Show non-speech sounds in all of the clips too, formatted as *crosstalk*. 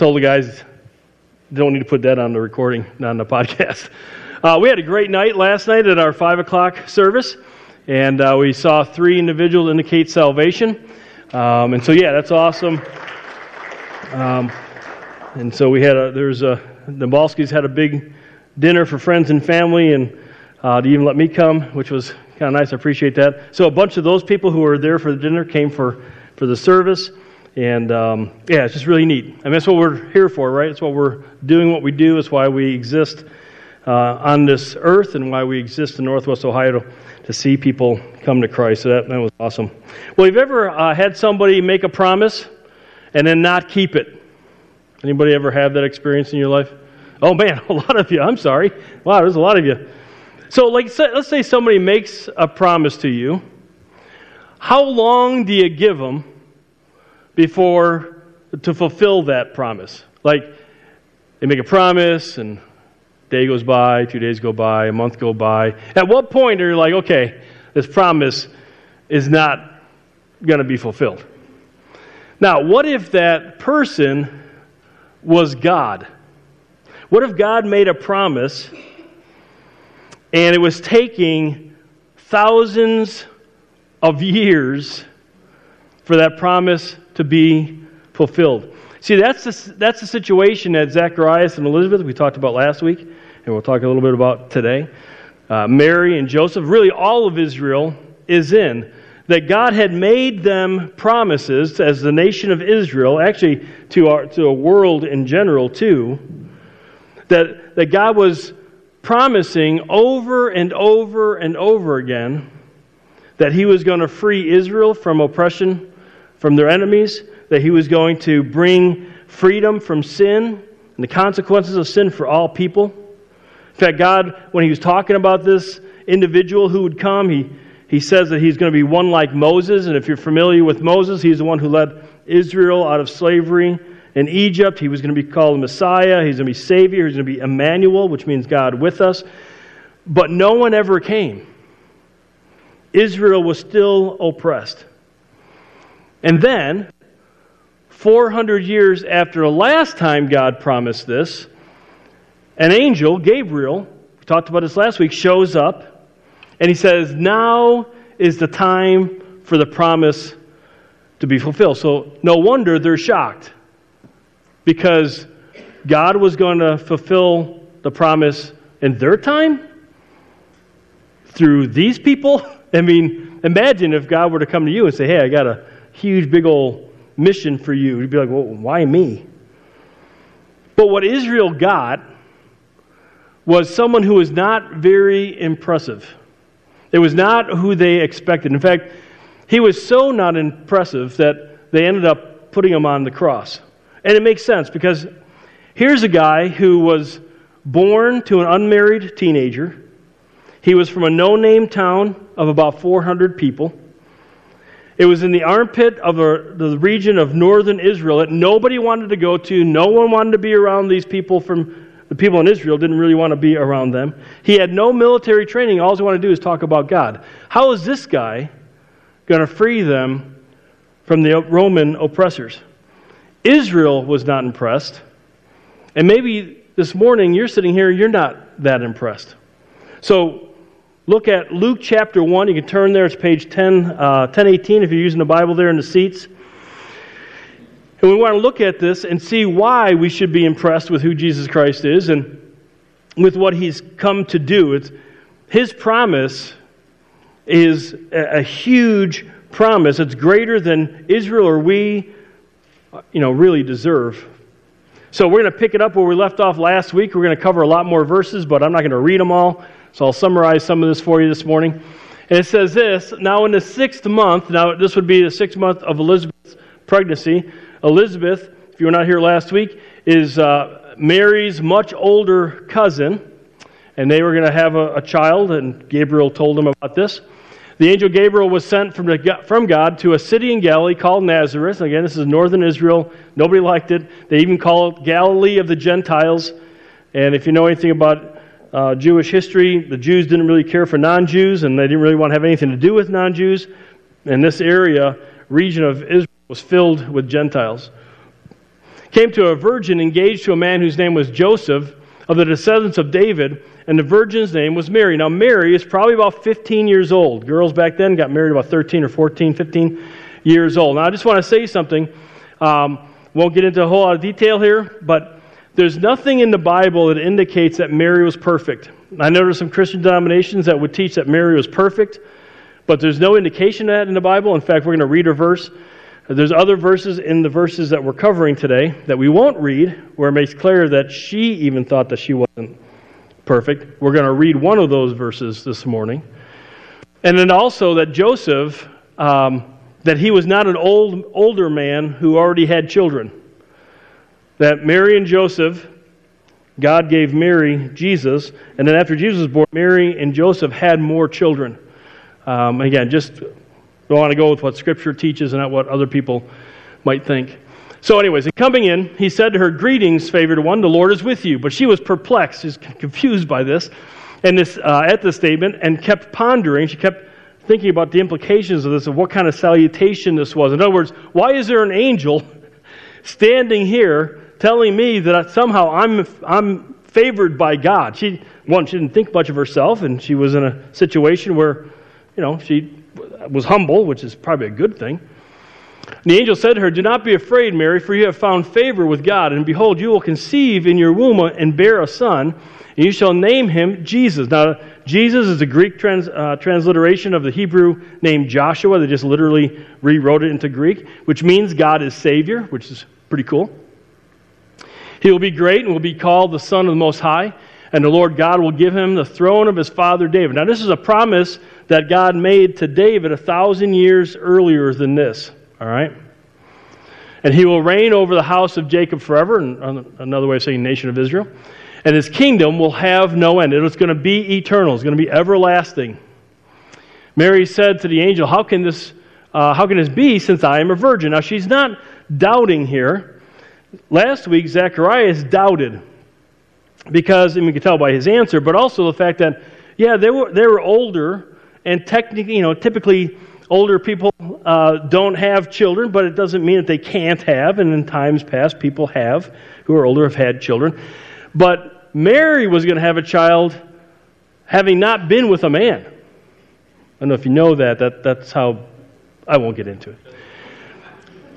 told the guys, don't need to put that on the recording, not on the podcast. *laughs* Uh, we had a great night last night at our 5 o'clock service, and uh, we saw three individuals indicate salvation. Um, and so, yeah, that's awesome. Um, and so we had a, there's a, the Balskis had a big dinner for friends and family, and uh, to even let me come, which was kind of nice. I appreciate that. So a bunch of those people who were there for the dinner came for, for the service. And um, yeah, it's just really neat. I mean, that's what we're here for, right? It's what we're doing, what we do. It's why we exist uh, on this earth and why we exist in Northwest Ohio to, to see people come to Christ. So that, that was awesome. Well, have you ever uh, had somebody make a promise and then not keep it? Anybody ever have that experience in your life? Oh man, *laughs* a lot of you. I'm sorry. Wow, there's a lot of you. So, like, let's say somebody makes a promise to you. How long do you give them before to fulfill that promise? Like, they make a promise, and day goes by, two days go by, a month go by. At what point are you like, okay, this promise is not going to be fulfilled? Now, what if that person was God? What if God made a promise? And it was taking thousands of years for that promise to be fulfilled. See, that's the, that's the situation that Zacharias and Elizabeth, we talked about last week, and we'll talk a little bit about today. Uh, Mary and Joseph, really all of Israel is in. That God had made them promises as the nation of Israel, actually to, our, to a world in general too, that, that God was promising over and over and over again that he was going to free Israel from oppression from their enemies, that he was going to bring freedom from sin and the consequences of sin for all people. In fact, God, when he was talking about this individual who would come, he, he says that he's going to be one like Moses. And if you're familiar with Moses, he's the one who led Israel out of slavery in Egypt. He was going to be called Messiah. He's going to be Savior. He's going to be Emmanuel, which means God with us. But no one ever came. Israel was still oppressed. And then, 400 years after the last time God promised this, an angel, Gabriel, we talked about this last week, shows up and he says, Now is the time for the promise to be fulfilled. So, no wonder they're shocked because God was going to fulfill the promise in their time through these people. *laughs* I mean, imagine if God were to come to you and say, Hey, I got a huge, big old mission for you. You'd be like, Well, why me? But what Israel got was someone who was not very impressive. It was not who they expected. In fact, he was so not impressive that they ended up putting him on the cross. And it makes sense because here's a guy who was born to an unmarried teenager. He was from a no name town of about 400 people. It was in the armpit of a, the region of northern Israel that nobody wanted to go to. No one wanted to be around these people from the people in Israel didn't really want to be around them. He had no military training. All he wanted to do is talk about God. How is this guy going to free them from the Roman oppressors? Israel was not impressed. And maybe this morning you're sitting here, you're not that impressed. So look at Luke chapter 1. You can turn there, it's page 10, uh, 1018 if you're using the Bible there in the seats. And we want to look at this and see why we should be impressed with who Jesus Christ is and with what he's come to do. It's, his promise is a, a huge promise. It's greater than Israel or we you know, really deserve. So we're going to pick it up where we left off last week. We're going to cover a lot more verses, but I'm not going to read them all. So I'll summarize some of this for you this morning. And it says this Now, in the sixth month, now this would be the sixth month of Elizabeth's pregnancy. Elizabeth, if you were not here last week, is uh, Mary's much older cousin. And they were going to have a, a child, and Gabriel told them about this. The angel Gabriel was sent from, the, from God to a city in Galilee called Nazareth. Again, this is northern Israel. Nobody liked it. They even call it Galilee of the Gentiles. And if you know anything about uh, Jewish history, the Jews didn't really care for non Jews, and they didn't really want to have anything to do with non Jews. And this area, region of Israel, was filled with Gentiles. came to a virgin engaged to a man whose name was Joseph, of the descendants of David, and the virgin's name was Mary. Now, Mary is probably about 15 years old. Girls back then got married about 13 or 14, 15 years old. Now, I just want to say something. Um, won't get into a whole lot of detail here, but there's nothing in the Bible that indicates that Mary was perfect. I know there's some Christian denominations that would teach that Mary was perfect, but there's no indication of that in the Bible. In fact, we're going to read a verse there's other verses in the verses that we're covering today that we won't read where it makes clear that she even thought that she wasn't perfect. We're going to read one of those verses this morning. And then also that Joseph, um, that he was not an old, older man who already had children. That Mary and Joseph, God gave Mary Jesus, and then after Jesus was born, Mary and Joseph had more children. Um, again, just we want to go with what Scripture teaches and not what other people might think. So, anyways, coming in, he said to her, Greetings, favored one, the Lord is with you. But she was perplexed, she's confused by this, and this uh, at this statement, and kept pondering. She kept thinking about the implications of this, of what kind of salutation this was. In other words, why is there an angel *laughs* standing here telling me that somehow I'm, I'm favored by God? She, one, she didn't think much of herself, and she was in a situation where, you know, she was humble, which is probably a good thing. And the angel said to her, Do not be afraid, Mary, for you have found favor with God. And behold, you will conceive in your womb and bear a son, and you shall name him Jesus. Now, Jesus is a Greek trans, uh, transliteration of the Hebrew name Joshua. They just literally rewrote it into Greek, which means God is Savior, which is pretty cool. He will be great and will be called the Son of the Most High, and the Lord God will give him the throne of his father David. Now, this is a promise that God made to David a thousand years earlier than this. All right? And he will reign over the house of Jacob forever, another way of saying nation of Israel. And his kingdom will have no end. It's going to be eternal, it's going to be everlasting. Mary said to the angel, How can this, uh, how can this be since I am a virgin? Now, she's not doubting here. Last week, Zacharias doubted because, and we can tell by his answer, but also the fact that, yeah, they were, they were older, and technically, you know, typically older people uh, don't have children, but it doesn't mean that they can't have. And in times past, people have who are older have had children. But Mary was going to have a child having not been with a man. I don't know if you know that. that that's how I won't get into it.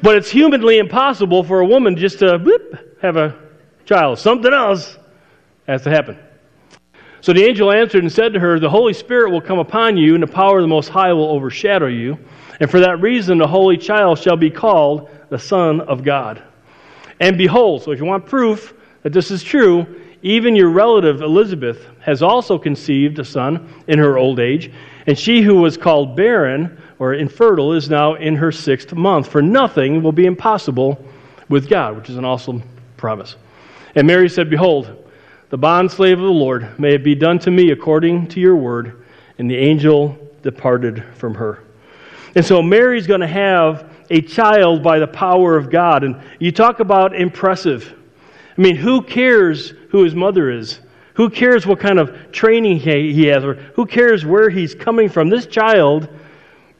But it's humanly impossible for a woman just to whoop, have a child. Something else has to happen. So the angel answered and said to her, The Holy Spirit will come upon you, and the power of the Most High will overshadow you. And for that reason, the Holy Child shall be called the Son of God. And behold, so if you want proof that this is true, even your relative Elizabeth has also conceived a son in her old age, and she who was called barren or infertile is now in her sixth month. For nothing will be impossible with God, which is an awesome promise. And Mary said, Behold, the bondslave of the Lord, may it be done to me according to your word. And the angel departed from her. And so Mary's going to have a child by the power of God. And you talk about impressive. I mean, who cares who his mother is? Who cares what kind of training he has? Or who cares where he's coming from? This child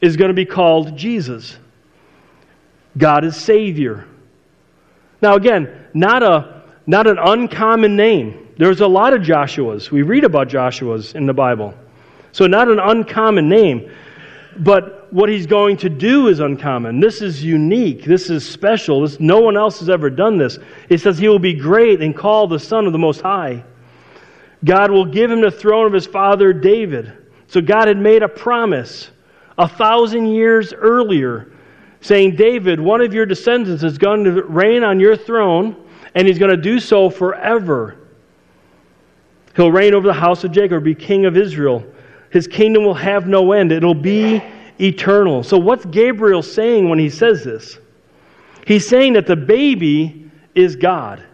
is going to be called Jesus. God is Savior. Now, again, not, a, not an uncommon name. There's a lot of Joshuas. We read about Joshuas in the Bible. So, not an uncommon name. But what he's going to do is uncommon. This is unique. This is special. This, no one else has ever done this. It says he will be great and called the Son of the Most High. God will give him the throne of his father David. So, God had made a promise a thousand years earlier saying, David, one of your descendants is going to reign on your throne, and he's going to do so forever. He'll reign over the house of Jacob, be king of Israel. His kingdom will have no end, it'll be eternal. So, what's Gabriel saying when he says this? He's saying that the baby is God.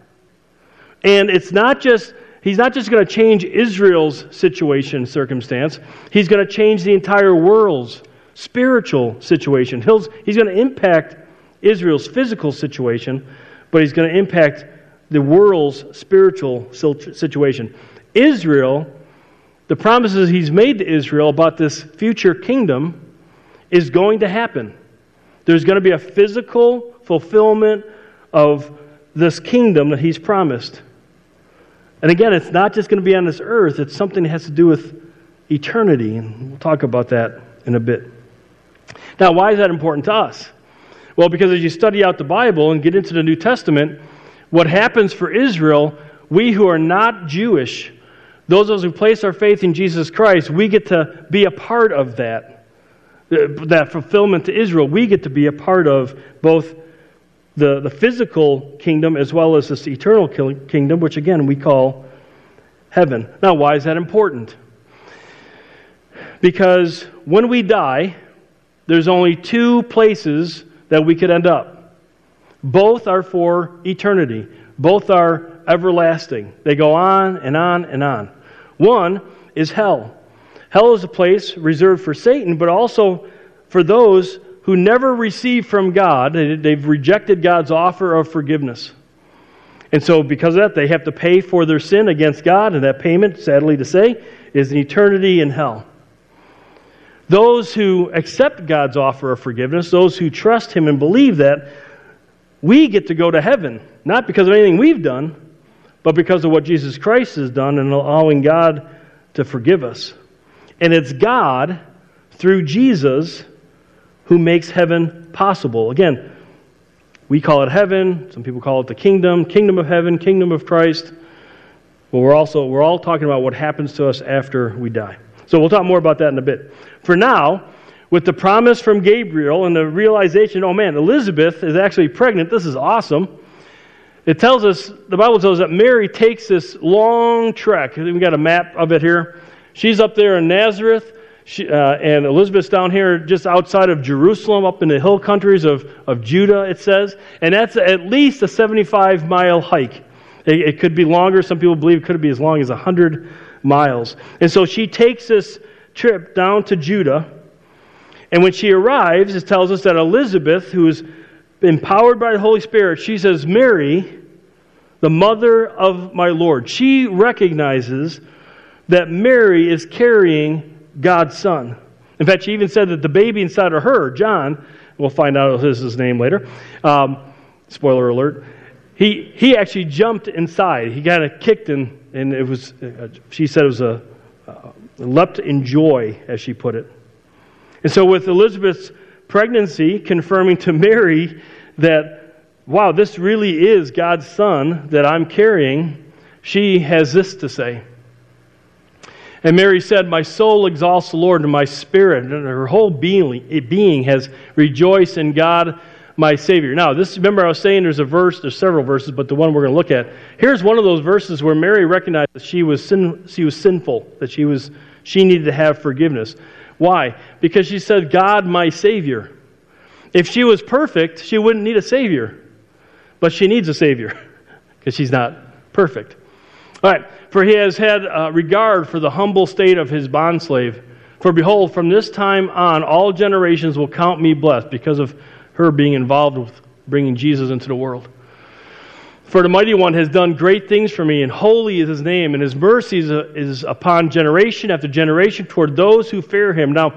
And it's not just, he's not just going to change Israel's situation, circumstance, he's going to change the entire world's spiritual situation. He'll, he's going to impact Israel's physical situation, but he's going to impact the world's spiritual situation. Israel, the promises he's made to Israel about this future kingdom is going to happen. There's going to be a physical fulfillment of this kingdom that he's promised. And again, it's not just going to be on this earth, it's something that has to do with eternity. And we'll talk about that in a bit. Now, why is that important to us? Well, because as you study out the Bible and get into the New Testament, what happens for Israel, we who are not Jewish, those of us who place our faith in Jesus Christ, we get to be a part of that. Uh, that fulfillment to Israel, we get to be a part of both the, the physical kingdom as well as this eternal kingdom, which again we call heaven. Now, why is that important? Because when we die, there's only two places that we could end up. Both are for eternity, both are everlasting. They go on and on and on. One is hell. Hell is a place reserved for Satan, but also for those who never receive from God. They've rejected God's offer of forgiveness. And so, because of that, they have to pay for their sin against God, and that payment, sadly to say, is an eternity in hell. Those who accept God's offer of forgiveness, those who trust Him and believe that, we get to go to heaven, not because of anything we've done, but because of what Jesus Christ has done and allowing God to forgive us. And it's God, through Jesus, who makes heaven possible. Again, we call it heaven. Some people call it the kingdom, kingdom of heaven, kingdom of Christ. But we're also we're all talking about what happens to us after we die. So we'll talk more about that in a bit. For now, with the promise from Gabriel and the realization, oh man, Elizabeth is actually pregnant. This is awesome. It tells us, the Bible tells us that Mary takes this long trek. We've got a map of it here. She's up there in Nazareth. She, uh, and Elizabeth's down here just outside of Jerusalem, up in the hill countries of, of Judah, it says. And that's at least a 75 mile hike. It, it could be longer. Some people believe it could be as long as 100 miles. And so she takes this trip down to Judah. And when she arrives, it tells us that Elizabeth, who is empowered by the Holy Spirit, she says, Mary, the mother of my Lord. She recognizes that Mary is carrying God's Son. In fact, she even said that the baby inside of her, John, we'll find out his, name later. Um, spoiler alert. He, he actually jumped inside. He kind of kicked and, and it was, uh, she said it was a, uh, leapt in joy, as she put it. And so, with Elizabeth's pregnancy confirming to Mary that, wow, this really is God's son that I'm carrying, she has this to say. And Mary said, My soul exalts the Lord, and my spirit, and her whole being, being has rejoiced in God my Savior. Now, this remember I was saying there's a verse, there's several verses, but the one we're going to look at. Here's one of those verses where Mary recognized that she was sin, she was sinful, that she was she needed to have forgiveness. Why? Because she said, God my Savior. If she was perfect, she wouldn't need a Savior. But she needs a Savior *laughs* because she's not perfect. All right. For he has had uh, regard for the humble state of his bondslave. For behold, from this time on, all generations will count me blessed because of her being involved with bringing Jesus into the world. For the mighty one has done great things for me, and holy is his name, and his mercy is, is upon generation after generation toward those who fear him. Now,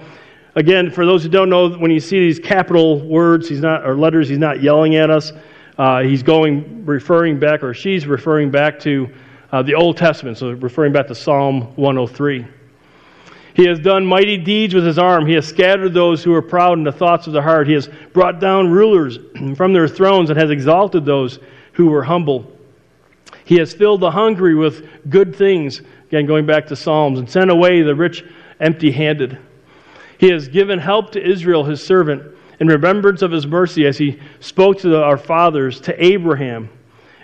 again, for those who don't know, when you see these capital words, he's not or letters, he's not yelling at us. Uh, he's going, referring back, or she's referring back to uh, the Old Testament, so referring back to Psalm 103. He has done mighty deeds with his arm. He has scattered those who are proud in the thoughts of the heart. He has brought down rulers *clears throat* from their thrones and has exalted those who were humble. He has filled the hungry with good things, again, going back to Psalms, and sent away the rich empty handed. He has given help to Israel, his servant, in remembrance of his mercy as he spoke to our fathers, to Abraham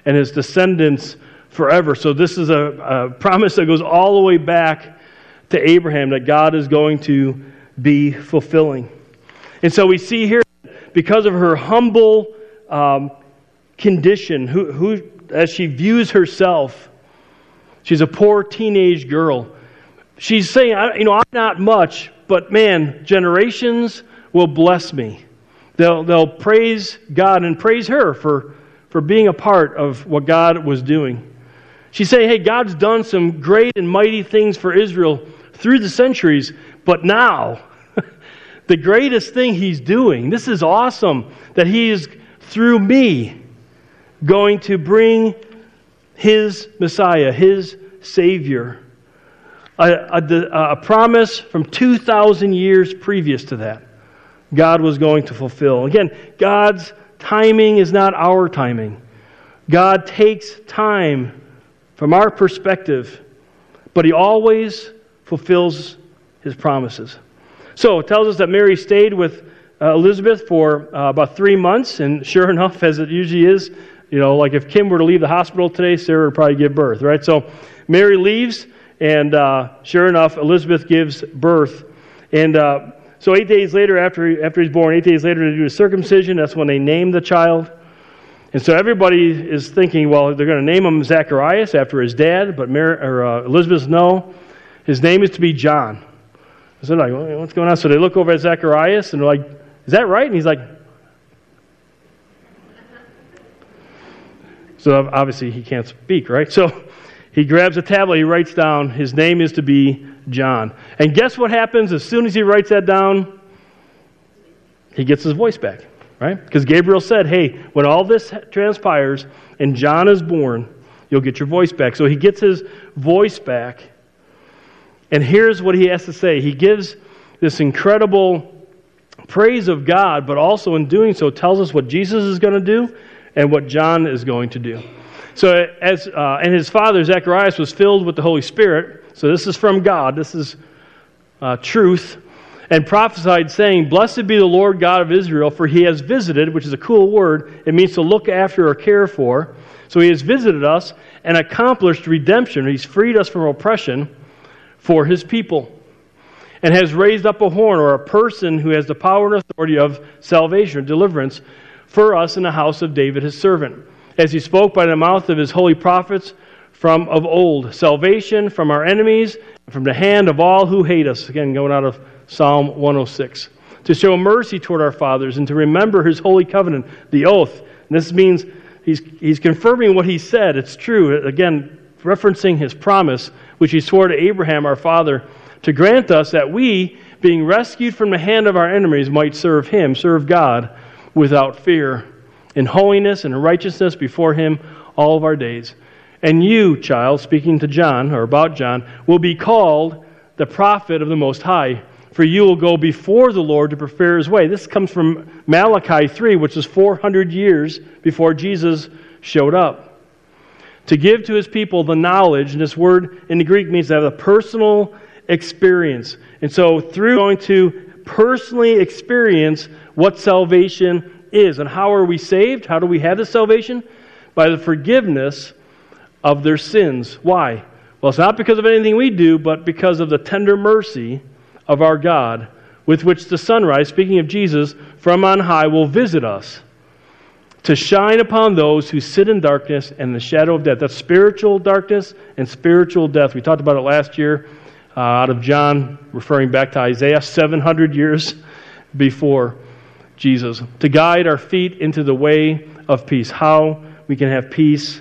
and his descendants forever. So, this is a, a promise that goes all the way back to Abraham that God is going to be fulfilling. And so, we see here, because of her humble um, condition, who, who, as she views herself, she's a poor teenage girl. She's saying, You know, I'm not much, but man, generations will bless me. They'll, they'll praise God and praise her for, for being a part of what God was doing. She's saying, hey, God's done some great and mighty things for Israel through the centuries, but now, *laughs* the greatest thing He's doing, this is awesome that He is through me going to bring his Messiah, his Savior. A, a, a, promise from 2,000 years previous to that, God was going to fulfill. Again, God's timing is not our timing. God takes time from our perspective, but He always fulfills His promises. So it tells us that Mary stayed with uh, Elizabeth for uh, about three months, and sure *laughs* enough, as it usually is, you know, like if Kim were to leave the hospital today, Sarah would probably give birth, right? So Mary leaves, and uh, sure enough, Elizabeth gives birth. And uh, so eight days later, after, after he's born, eight days later, they do the circumcision. That's when they name the child. And so everybody is thinking, well, they're going to name him Zacharias after his dad, but Mary, or, uh, Elizabeth, no. His name is to be John. So they're like, what's going on? So they look over at Zacharias and they're like, is that right? And he's like, So obviously he can't speak, right? So he grabs a tablet, he writes down, his name is to be John. And guess what happens as soon as he writes that down? He gets his voice back, right? Because Gabriel said, hey, when all this transpires and John is born, you'll get your voice back. So he gets his voice back. And here's what he has to say he gives this incredible praise of God, but also in doing so tells us what Jesus is going to do and what John is going to do. So, as uh, and his father Zacharias was filled with the Holy Spirit. So this is from God. This is uh, truth, and prophesied, saying, "Blessed be the Lord God of Israel, for He has visited." Which is a cool word. It means to look after or care for. So He has visited us and accomplished redemption. He's freed us from oppression for His people and has raised up a horn or a person who has the power and authority of salvation or deliverance for us in the house of David his servant, as he spoke by the mouth of his holy prophets from of old, salvation from our enemies, from the hand of all who hate us. Again, going out of Psalm 106. To show mercy toward our fathers and to remember his holy covenant, the oath. And this means he's, he's confirming what he said. It's true. Again, referencing his promise, which he swore to Abraham, our father, to grant us that we, being rescued from the hand of our enemies, might serve him, serve God without fear, in holiness and righteousness before Him all of our days. And you, child, speaking to John, or about John, will be called the prophet of the Most High, for you will go before the Lord to prepare His way. This comes from Malachi 3, which is 400 years before Jesus showed up. To give to His people the knowledge, and this word in the Greek means to have a personal experience. And so, through going to personally experience what salvation is. And how are we saved? How do we have this salvation? By the forgiveness of their sins. Why? Well, it's not because of anything we do, but because of the tender mercy of our God, with which the sunrise, speaking of Jesus, from on high will visit us to shine upon those who sit in darkness and the shadow of death. That's spiritual darkness and spiritual death. We talked about it last year uh, out of John, referring back to Isaiah, 700 years before Jesus, to guide our feet into the way of peace, how we can have peace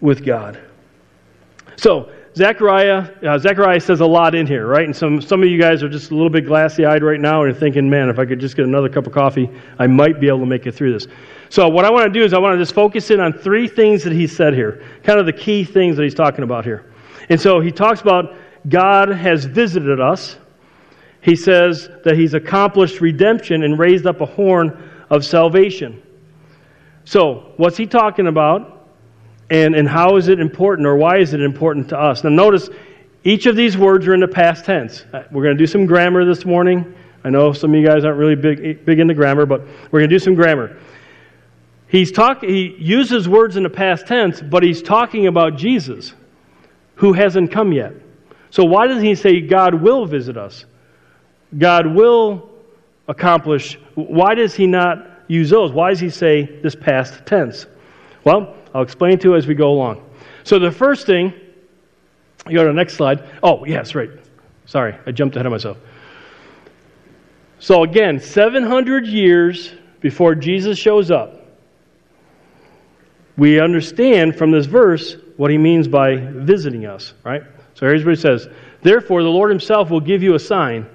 with God. So, Zechariah, uh, Zechariah says a lot in here, right? And some, some of you guys are just a little bit glassy eyed right now and you're thinking, man, if I could just get another cup of coffee, I might be able to make it through this. So, what I want to do is I want to just focus in on three things that he said here, kind of the key things that he's talking about here. And so, he talks about God has visited us. He says that He's accomplished redemption and raised up a horn of salvation. So, what's He talking about? And, and how is it important, or why is it important to us? Now, notice each of these words are in the past tense. Uh, we're going to do some grammar this morning. I know some of you guys aren't really big, big into grammar, but we're going to do some grammar. He's talk, he uses words in the past tense, but he's talking about Jesus, who hasn't come yet. So, why doesn't he say God will visit us? God will accomplish. Why does he not use those? Why does he say this past tense? Well, I'll explain to you as we go along. So, the first thing, you go to the next slide. Oh, yes, right. Sorry, I jumped ahead of myself. So, again, 700 years before Jesus shows up, we understand from this verse what he means by visiting us, right? So here's what he says Therefore, the Lord himself will give you a sign.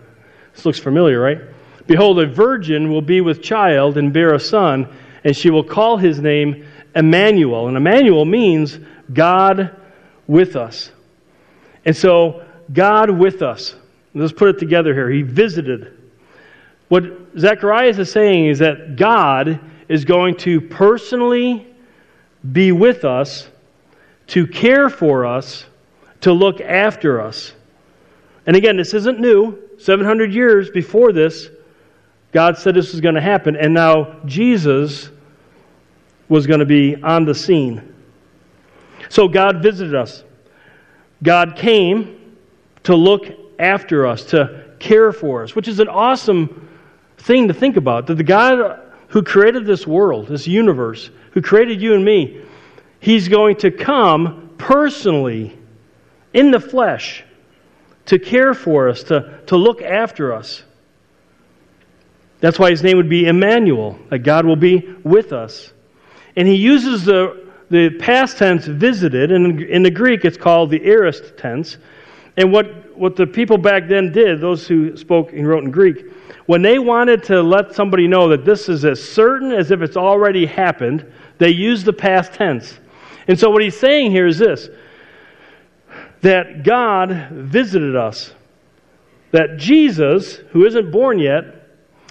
This looks familiar, right? Behold, a virgin will be with child and bear a son, and she will call his name Emmanuel. And Emmanuel means God with us. And so, God with us. Let's put it together here. He visited. What Zacharias is saying is that God is going to personally be with us, to care for us, to look after us. And again, this isn't new. 700 years before this, God said this was going to happen, and now Jesus was going to be on the scene. So God visited us. God came to look after us, to care for us, which is an awesome thing to think about. That the God who created this world, this universe, who created you and me, He's going to come personally in the flesh to care for us, to, to look after us. That's why his name would be Emmanuel, that God will be with us. And he uses the, the past tense visited, and in, the Greek it's called the aorist tense. And what, what the people back then did, those who spoke and wrote in Greek, when they wanted to let somebody know that this is as certain as if it's already happened, they used the past tense. And so what he's saying here is this that God visited us. That Jesus, who isn't born yet,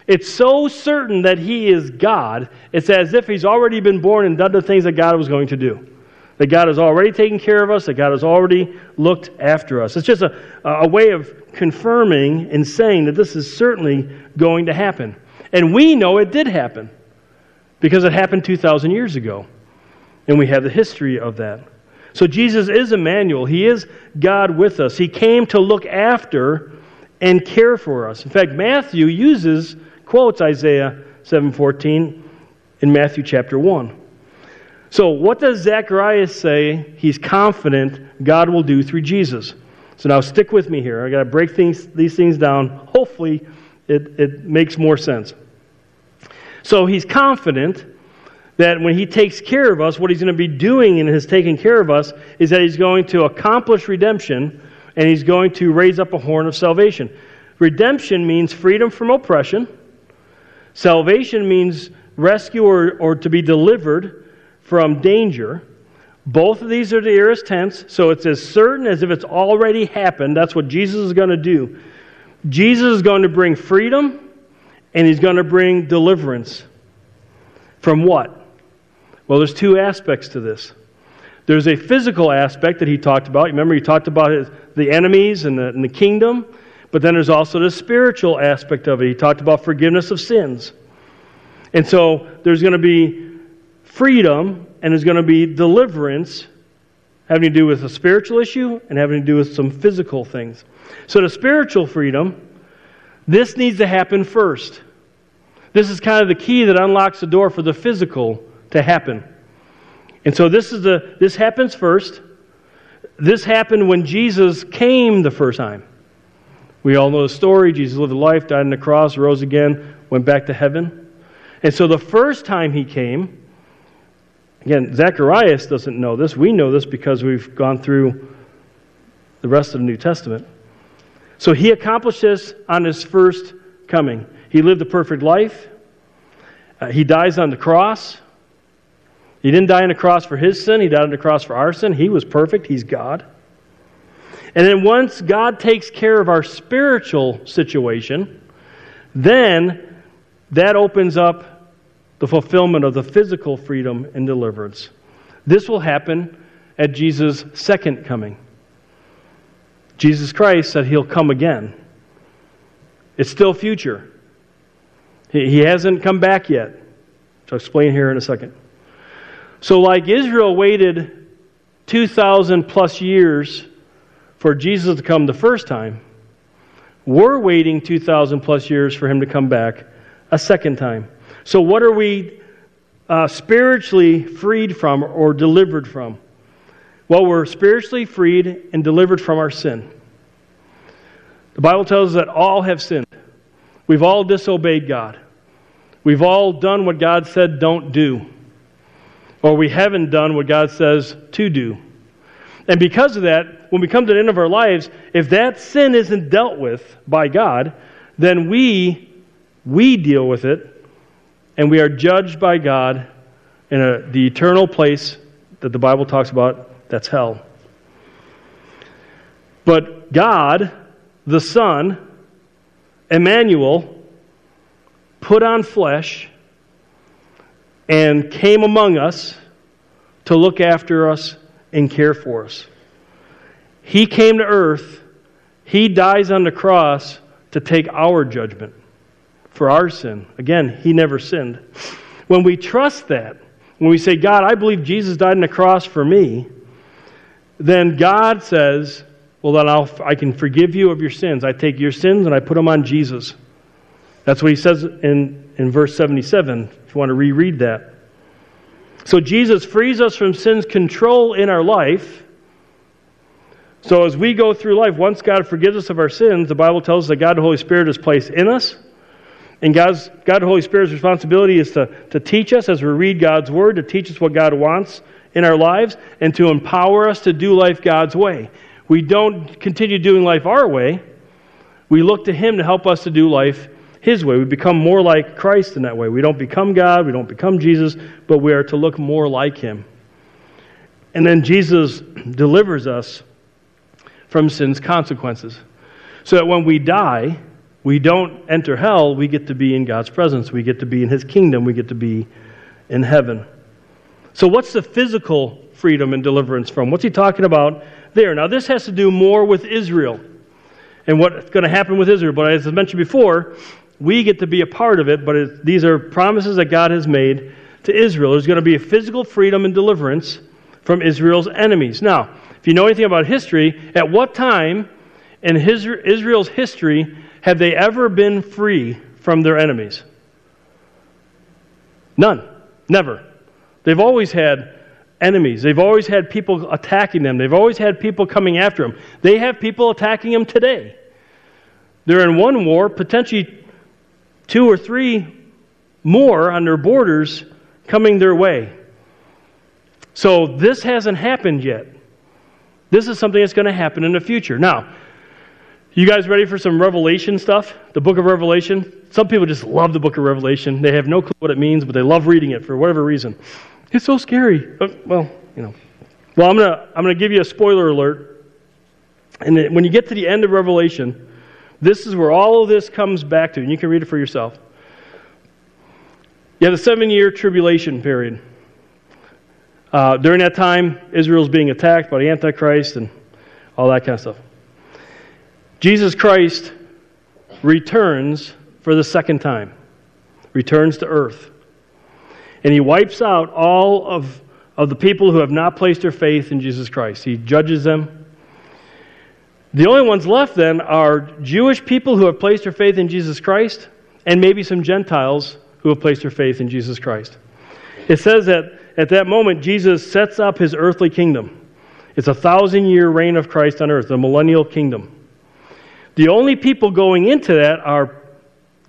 it's so certain that he is God, it's as if he's already been born and done the things that God was going to do. That God has already taken care of us, that God has already looked after us. It's just a, a way of confirming and saying that this is certainly going to happen. And we know it did happen because it happened 2,000 years ago. And we have the history of that. So Jesus is Emmanuel. He is God with us. He came to look after and care for us. In fact, Matthew uses quotes Isaiah 7:14 in Matthew chapter 1. So, what does Zacharias say he's confident God will do through Jesus? So now stick with me here. I got to break things, these things down. Hopefully, it, it makes more sense. So he's confident that when he takes care of us, what he's going to be doing in his taking care of us is that he's going to accomplish redemption and he's going to raise up a horn of salvation. Redemption means freedom from oppression, salvation means rescue or, or to be delivered from danger. Both of these are the aorist tense, so it's as certain as if it's already happened. That's what Jesus is going to do. Jesus is going to bring freedom and he's going to bring deliverance. From what? Well, there's two aspects to this. There's a physical aspect that he talked about. Remember, he talked about his, the enemies and the, and the kingdom. But then there's also the spiritual aspect of it. He talked about forgiveness of sins. And so there's going to be freedom and there's going to be deliverance having to do with a spiritual issue and having to do with some physical things. So, the spiritual freedom, this needs to happen first. This is kind of the key that unlocks the door for the physical to happen. And so this is the this happens first. This happened when Jesus came the first time. We all know the story. Jesus lived a life, died on the cross, rose again, went back to heaven. And so the first time he came, again, Zacharias doesn't know this. We know this because we've gone through the rest of the New Testament. So he accomplished this on his first coming. He lived a perfect life. Uh, he dies on the cross. He didn't die on the cross for his sin, he died on the cross for our sin. He was perfect, he's God. And then once God takes care of our spiritual situation, then that opens up the fulfillment of the physical freedom and deliverance. This will happen at Jesus' second coming. Jesus Christ said he'll come again. It's still future. He hasn't come back yet. which I'll explain here in a second. So, like Israel waited 2,000 plus years for Jesus to come the first time, we're waiting 2,000 plus years for him to come back a second time. So, what are we uh, spiritually freed from or delivered from? Well, we're spiritually freed and delivered from our sin. The Bible tells us that all have sinned. We've all disobeyed God. We've all done what God said don't do or we haven't done what God says to do. And because of that, when we come to the end of our lives, if that sin isn't dealt with by God, then we we deal with it and we are judged by God in a, the eternal place that the Bible talks about, that's hell. But God, the Son, Emmanuel, put on flesh and came among us to look after us and care for us. He came to earth, He dies on the cross to take our judgment for our sin. Again, He never sinned. When we trust that, when we say, God, I believe Jesus died on the cross for me, then God says, Well, then I'll, I can forgive you of your sins. I take your sins and I put them on Jesus. That's what He says in, in verse 77, if you want to reread that. So Jesus frees us from sin's control in our life. So as we go through life, once God forgives us of our sins, the Bible tells us that God the Holy Spirit is placed in us. And God's, God the Holy Spirit's responsibility is to, to teach us as we read God's Word, to teach us what God wants in our lives, and to empower us to do life God's way. We don't continue doing life our way. We look to Him to help us to do life his way. We become more like Christ in that way. We don't become God, we don't become Jesus, but we are to look more like Him. And then Jesus delivers us from sin's consequences. So that when we die, we don't enter hell, we get to be in God's presence. We get to be in His kingdom. We get to be in heaven. So, what's the physical freedom and deliverance from? What's He talking about there? Now, this has to do more with Israel and what's going to happen with Israel. But as I mentioned before, we get to be a part of it, but these are promises that God has made to Israel. There's going to be a physical freedom and deliverance from Israel's enemies. Now, if you know anything about history, at what time in his, Israel's history have they ever been free from their enemies? None. Never. They've always had enemies. They've always had people attacking them. They've always had people coming after them. They have people attacking them today. They're in one war, potentially two or three more on their borders coming their way. So this hasn't happened yet. This is something that's going to happen in the future. Now, you guys ready for some Revelation stuff? The book of Revelation? Some people just love the book of Revelation. They have no clue what it means, but they love reading it for whatever reason. It's so scary. Well, you know. Well, I'm going to I'm going to give you a spoiler alert. And when you get to the end of Revelation, this is where all of this comes back to, and you can read it for yourself. You have a seven year tribulation period. Uh, during that time, Israel's being attacked by the Antichrist and all that kind of stuff. Jesus Christ returns for the second time, returns to earth. And he wipes out all of, of the people who have not placed their faith in Jesus Christ. He judges them, the only ones left then are Jewish people who have placed their faith in Jesus Christ and maybe some Gentiles who have placed their faith in Jesus Christ. It says that at that moment, Jesus sets up his earthly kingdom. It's a thousand year reign of Christ on earth, the millennial kingdom. The only people going into that are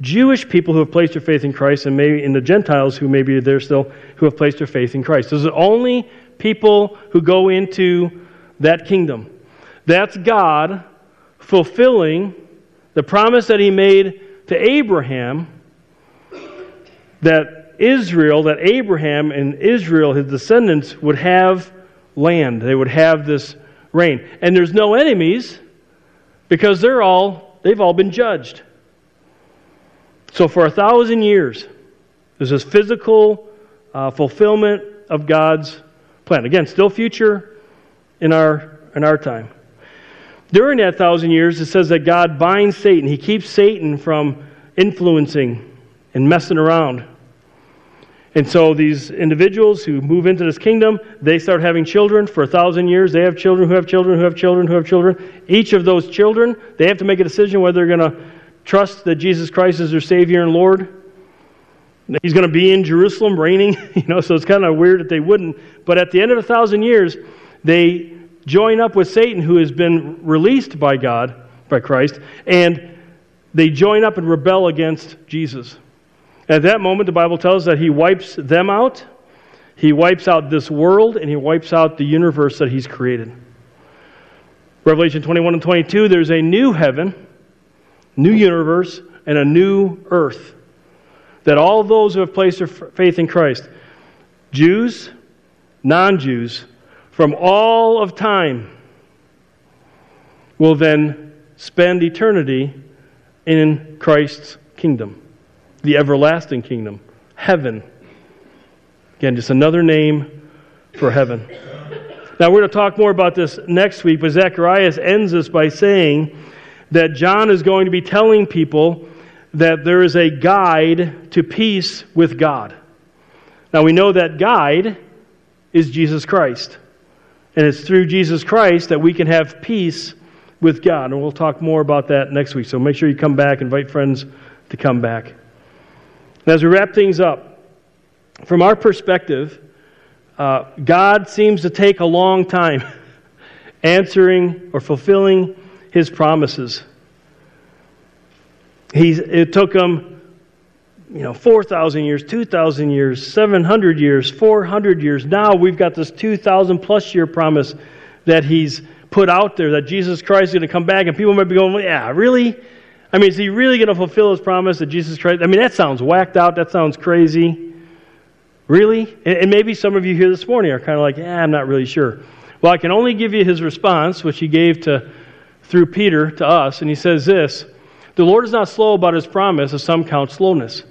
Jewish people who have placed their faith in Christ, and maybe in the Gentiles who maybe they're still who have placed their faith in Christ. Those are the only people who go into that kingdom. That's God fulfilling the promise that He made to Abraham that Israel, that Abraham and Israel, his descendants, would have land. They would have this reign. And there's no enemies because they're all, they've all been judged. So for a thousand years, there's this physical uh, fulfillment of God's plan. Again, still future in our, in our time. During that thousand years, it says that God binds Satan. He keeps Satan from influencing and messing around. And so these individuals who move into this kingdom, they start having children for a thousand years. They have children who have children who have children who have children. Each of those children, they have to make a decision whether they're going to trust that Jesus Christ is their Savior and Lord. He's going to be in Jerusalem reigning, *laughs* you know, so it's kind of weird that they wouldn't. But at the end of a thousand years, they join up with Satan, who has been released by God, by Christ, and they join up and rebel against Jesus. At that moment, the Bible tells that he wipes them out, he wipes out this world, and he wipes out the universe that he's created. Revelation 21 and 22, there's a new heaven, new universe, and a new earth. That all those who have placed their faith in Christ, Jews, non Jews, from all of time will then spend eternity in Christ's kingdom, the everlasting kingdom, heaven. Again, just another name for heaven. Now, we're going to talk more about this next week, but Zacharias ends this by saying that John is going to be telling people that there is a guide to peace with God. Now, we know that guide is Jesus Christ. And it's through Jesus Christ that we can have peace with God. And we'll talk more about that next week. So make sure you come back, invite friends to come back. And as we wrap things up, from our perspective, uh, God seems to take a long time *laughs* answering or fulfilling his promises. He's, it took him, you know, 4,000 years, 2,000 years, 700 years, 400 years. Now we've got this 2,000 plus year promise that he's put out there that Jesus Christ is going to come back, and people might be going, yeah, really? I mean, is he really going to fulfill his promise that Jesus Christ? I mean, that sounds whacked out. That sounds crazy. Really? And maybe some of you here this morning are kind of like, yeah, I'm not really sure. Well, I can only give you his response, which he gave to through Peter to us, and he says this The Lord is not slow about his promise, as some count slowness,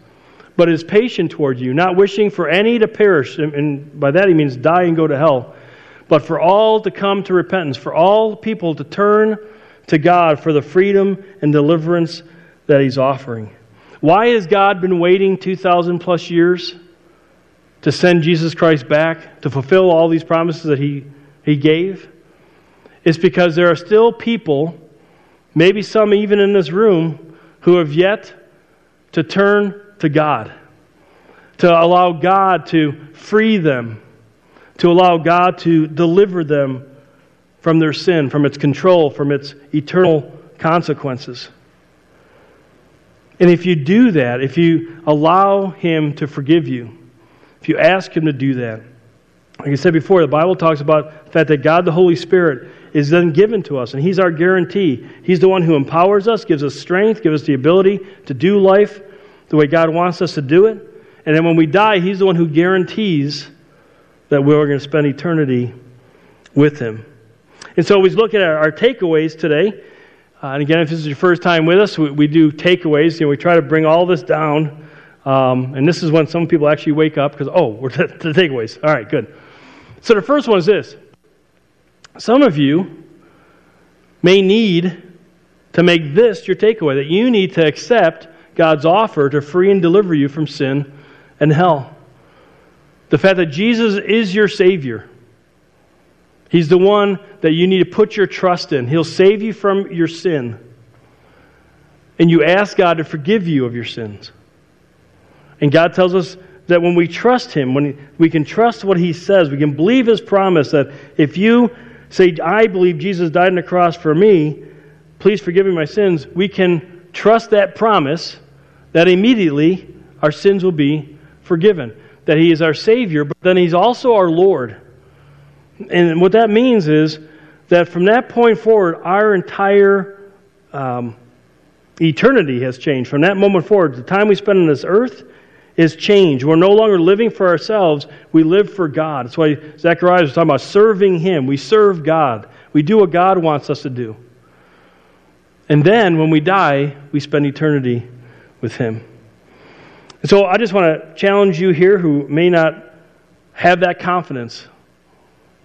but is patient toward you, not wishing for any to perish, and by that he means die and go to hell, but for all to come to repentance, for all people to turn to God for the freedom and deliverance that he's offering. Why has God been waiting 2,000 plus years? to send Jesus Christ back to fulfill all these promises that he, he gave It's because there are still people, maybe some even in this room, who have yet to turn to God, to allow God to free them, to allow God to deliver them from their sin, from its control, from its eternal consequences. And if you do that, if you allow Him to forgive you, if you ask Him to do that. Like I said before, the Bible talks about the fact that God the Holy Spirit is then given to us, and He's our guarantee. He's the one who empowers us, gives us strength, gives us the ability to do life the way God wants us to do it. And then when we die, He's the one who guarantees that we're going to spend eternity with Him. And so we look at our, our takeaways today. Uh, and again, if this is your first time with us, we, we do takeaways. You know, we try to bring all this down um, and this is when some people actually wake up because, oh, we're *laughs* the takeaways. All right, good. So the first one is this some of you may need to make this your takeaway that you need to accept God's offer to free and deliver you from sin and hell. The fact that Jesus is your Savior. He's the one that you need to put your trust in. He'll save you from your sin. And you ask God to forgive you of your sins. And God tells us that when we trust Him, when we can trust what He says, we can believe His promise that if you say, I believe Jesus died on the cross for me, please forgive me my sins, we can trust that promise that immediately our sins will be forgiven. That He is our Savior, but then He's also our Lord. And what that means is that from that point forward, our entire um, eternity has changed. From that moment forward, the time we spend on this earth, is changed. We're no longer living for ourselves, we live for God. That's why Zechariah was talking about serving Him. We serve God, we do what God wants us to do. And then when we die, we spend eternity with Him. So I just want to challenge you here who may not have that confidence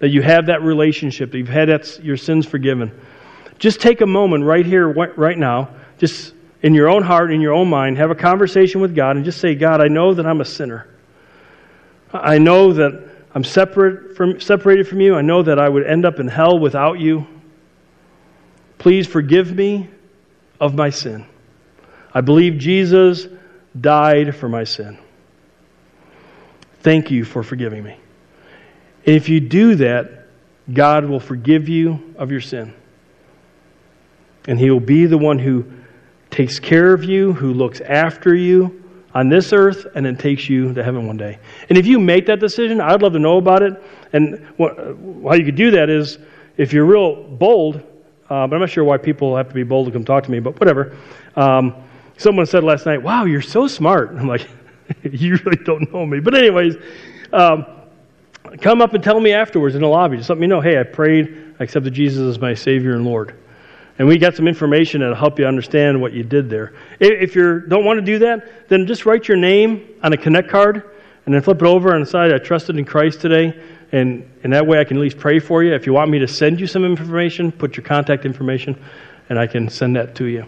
that you have that relationship, that you've had that, your sins forgiven. Just take a moment right here, right now. Just in your own heart, in your own mind, have a conversation with God and just say, God, I know that I'm a sinner. I know that I'm separate from, separated from you. I know that I would end up in hell without you. Please forgive me of my sin. I believe Jesus died for my sin. Thank you for forgiving me. And if you do that, God will forgive you of your sin. And He will be the one who takes care of you, who looks after you on this earth, and then takes you to heaven one day. And if you make that decision, I'd love to know about it. And what, how you could do that is if you're real bold, uh, but I'm not sure why people have to be bold to come talk to me, but whatever. Um, someone said last night, Wow, you're so smart. *laughs* I'm like, *laughs* You really don't know me. But, anyways, um, come up and tell me afterwards in the lobby. Just let me know, hey, I prayed, I accepted Jesus as my Savior and Lord. And we got some information that'll help you understand what you did there. If you don't want to do that, then just write your name on a Connect card and then flip it over on the side. I trusted in Christ today. And, and that way I can at least pray for you. If you want me to send you some information, put your contact information, and I can send that to you.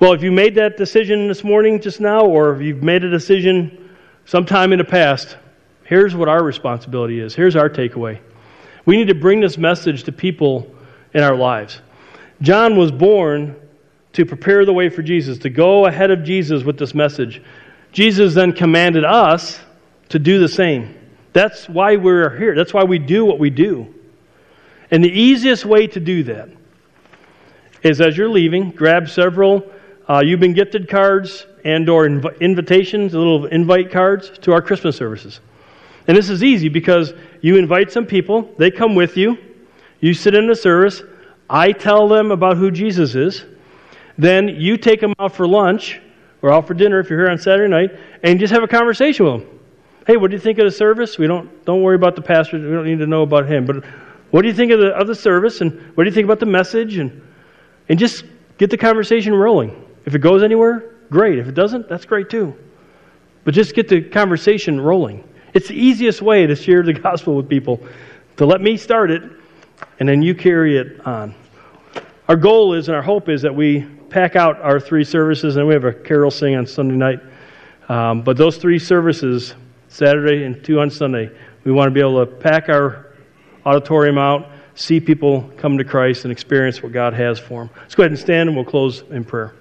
Well, if you made that decision this morning, just now, or if you've made a decision sometime in the past, here's what our responsibility is. Here's our takeaway. We need to bring this message to people in our lives. John was born to prepare the way for Jesus, to go ahead of Jesus with this message. Jesus then commanded us to do the same. That's why we're here. That's why we do what we do. And the easiest way to do that is as you're leaving, grab several uh, you've been gifted cards and or inv- invitations, little invite cards to our Christmas services. And this is easy because you invite some people, they come with you, you sit in the service, I tell them about who Jesus is, then you take them out for lunch or out for dinner if you're here on Saturday night, and just have a conversation with them. Hey, what do you think of the service? We don't don't worry about the pastor. We don't need to know about him. But what do you think of the of the service? And what do you think about the message? And and just get the conversation rolling. If it goes anywhere, great. If it doesn't, that's great too. But just get the conversation rolling. It's the easiest way to share the *laughs* gospel with people to let me start it and then you carry it on. Our goal is and our hope is that we pack out our three services and we have a carol sing on Sunday night. Um, but those three services, Saturday and two on Sunday, we want to be able to pack our auditorium out, see people come to Christ, and experience what God has for them. Let's go ahead and stand and we'll close in prayer.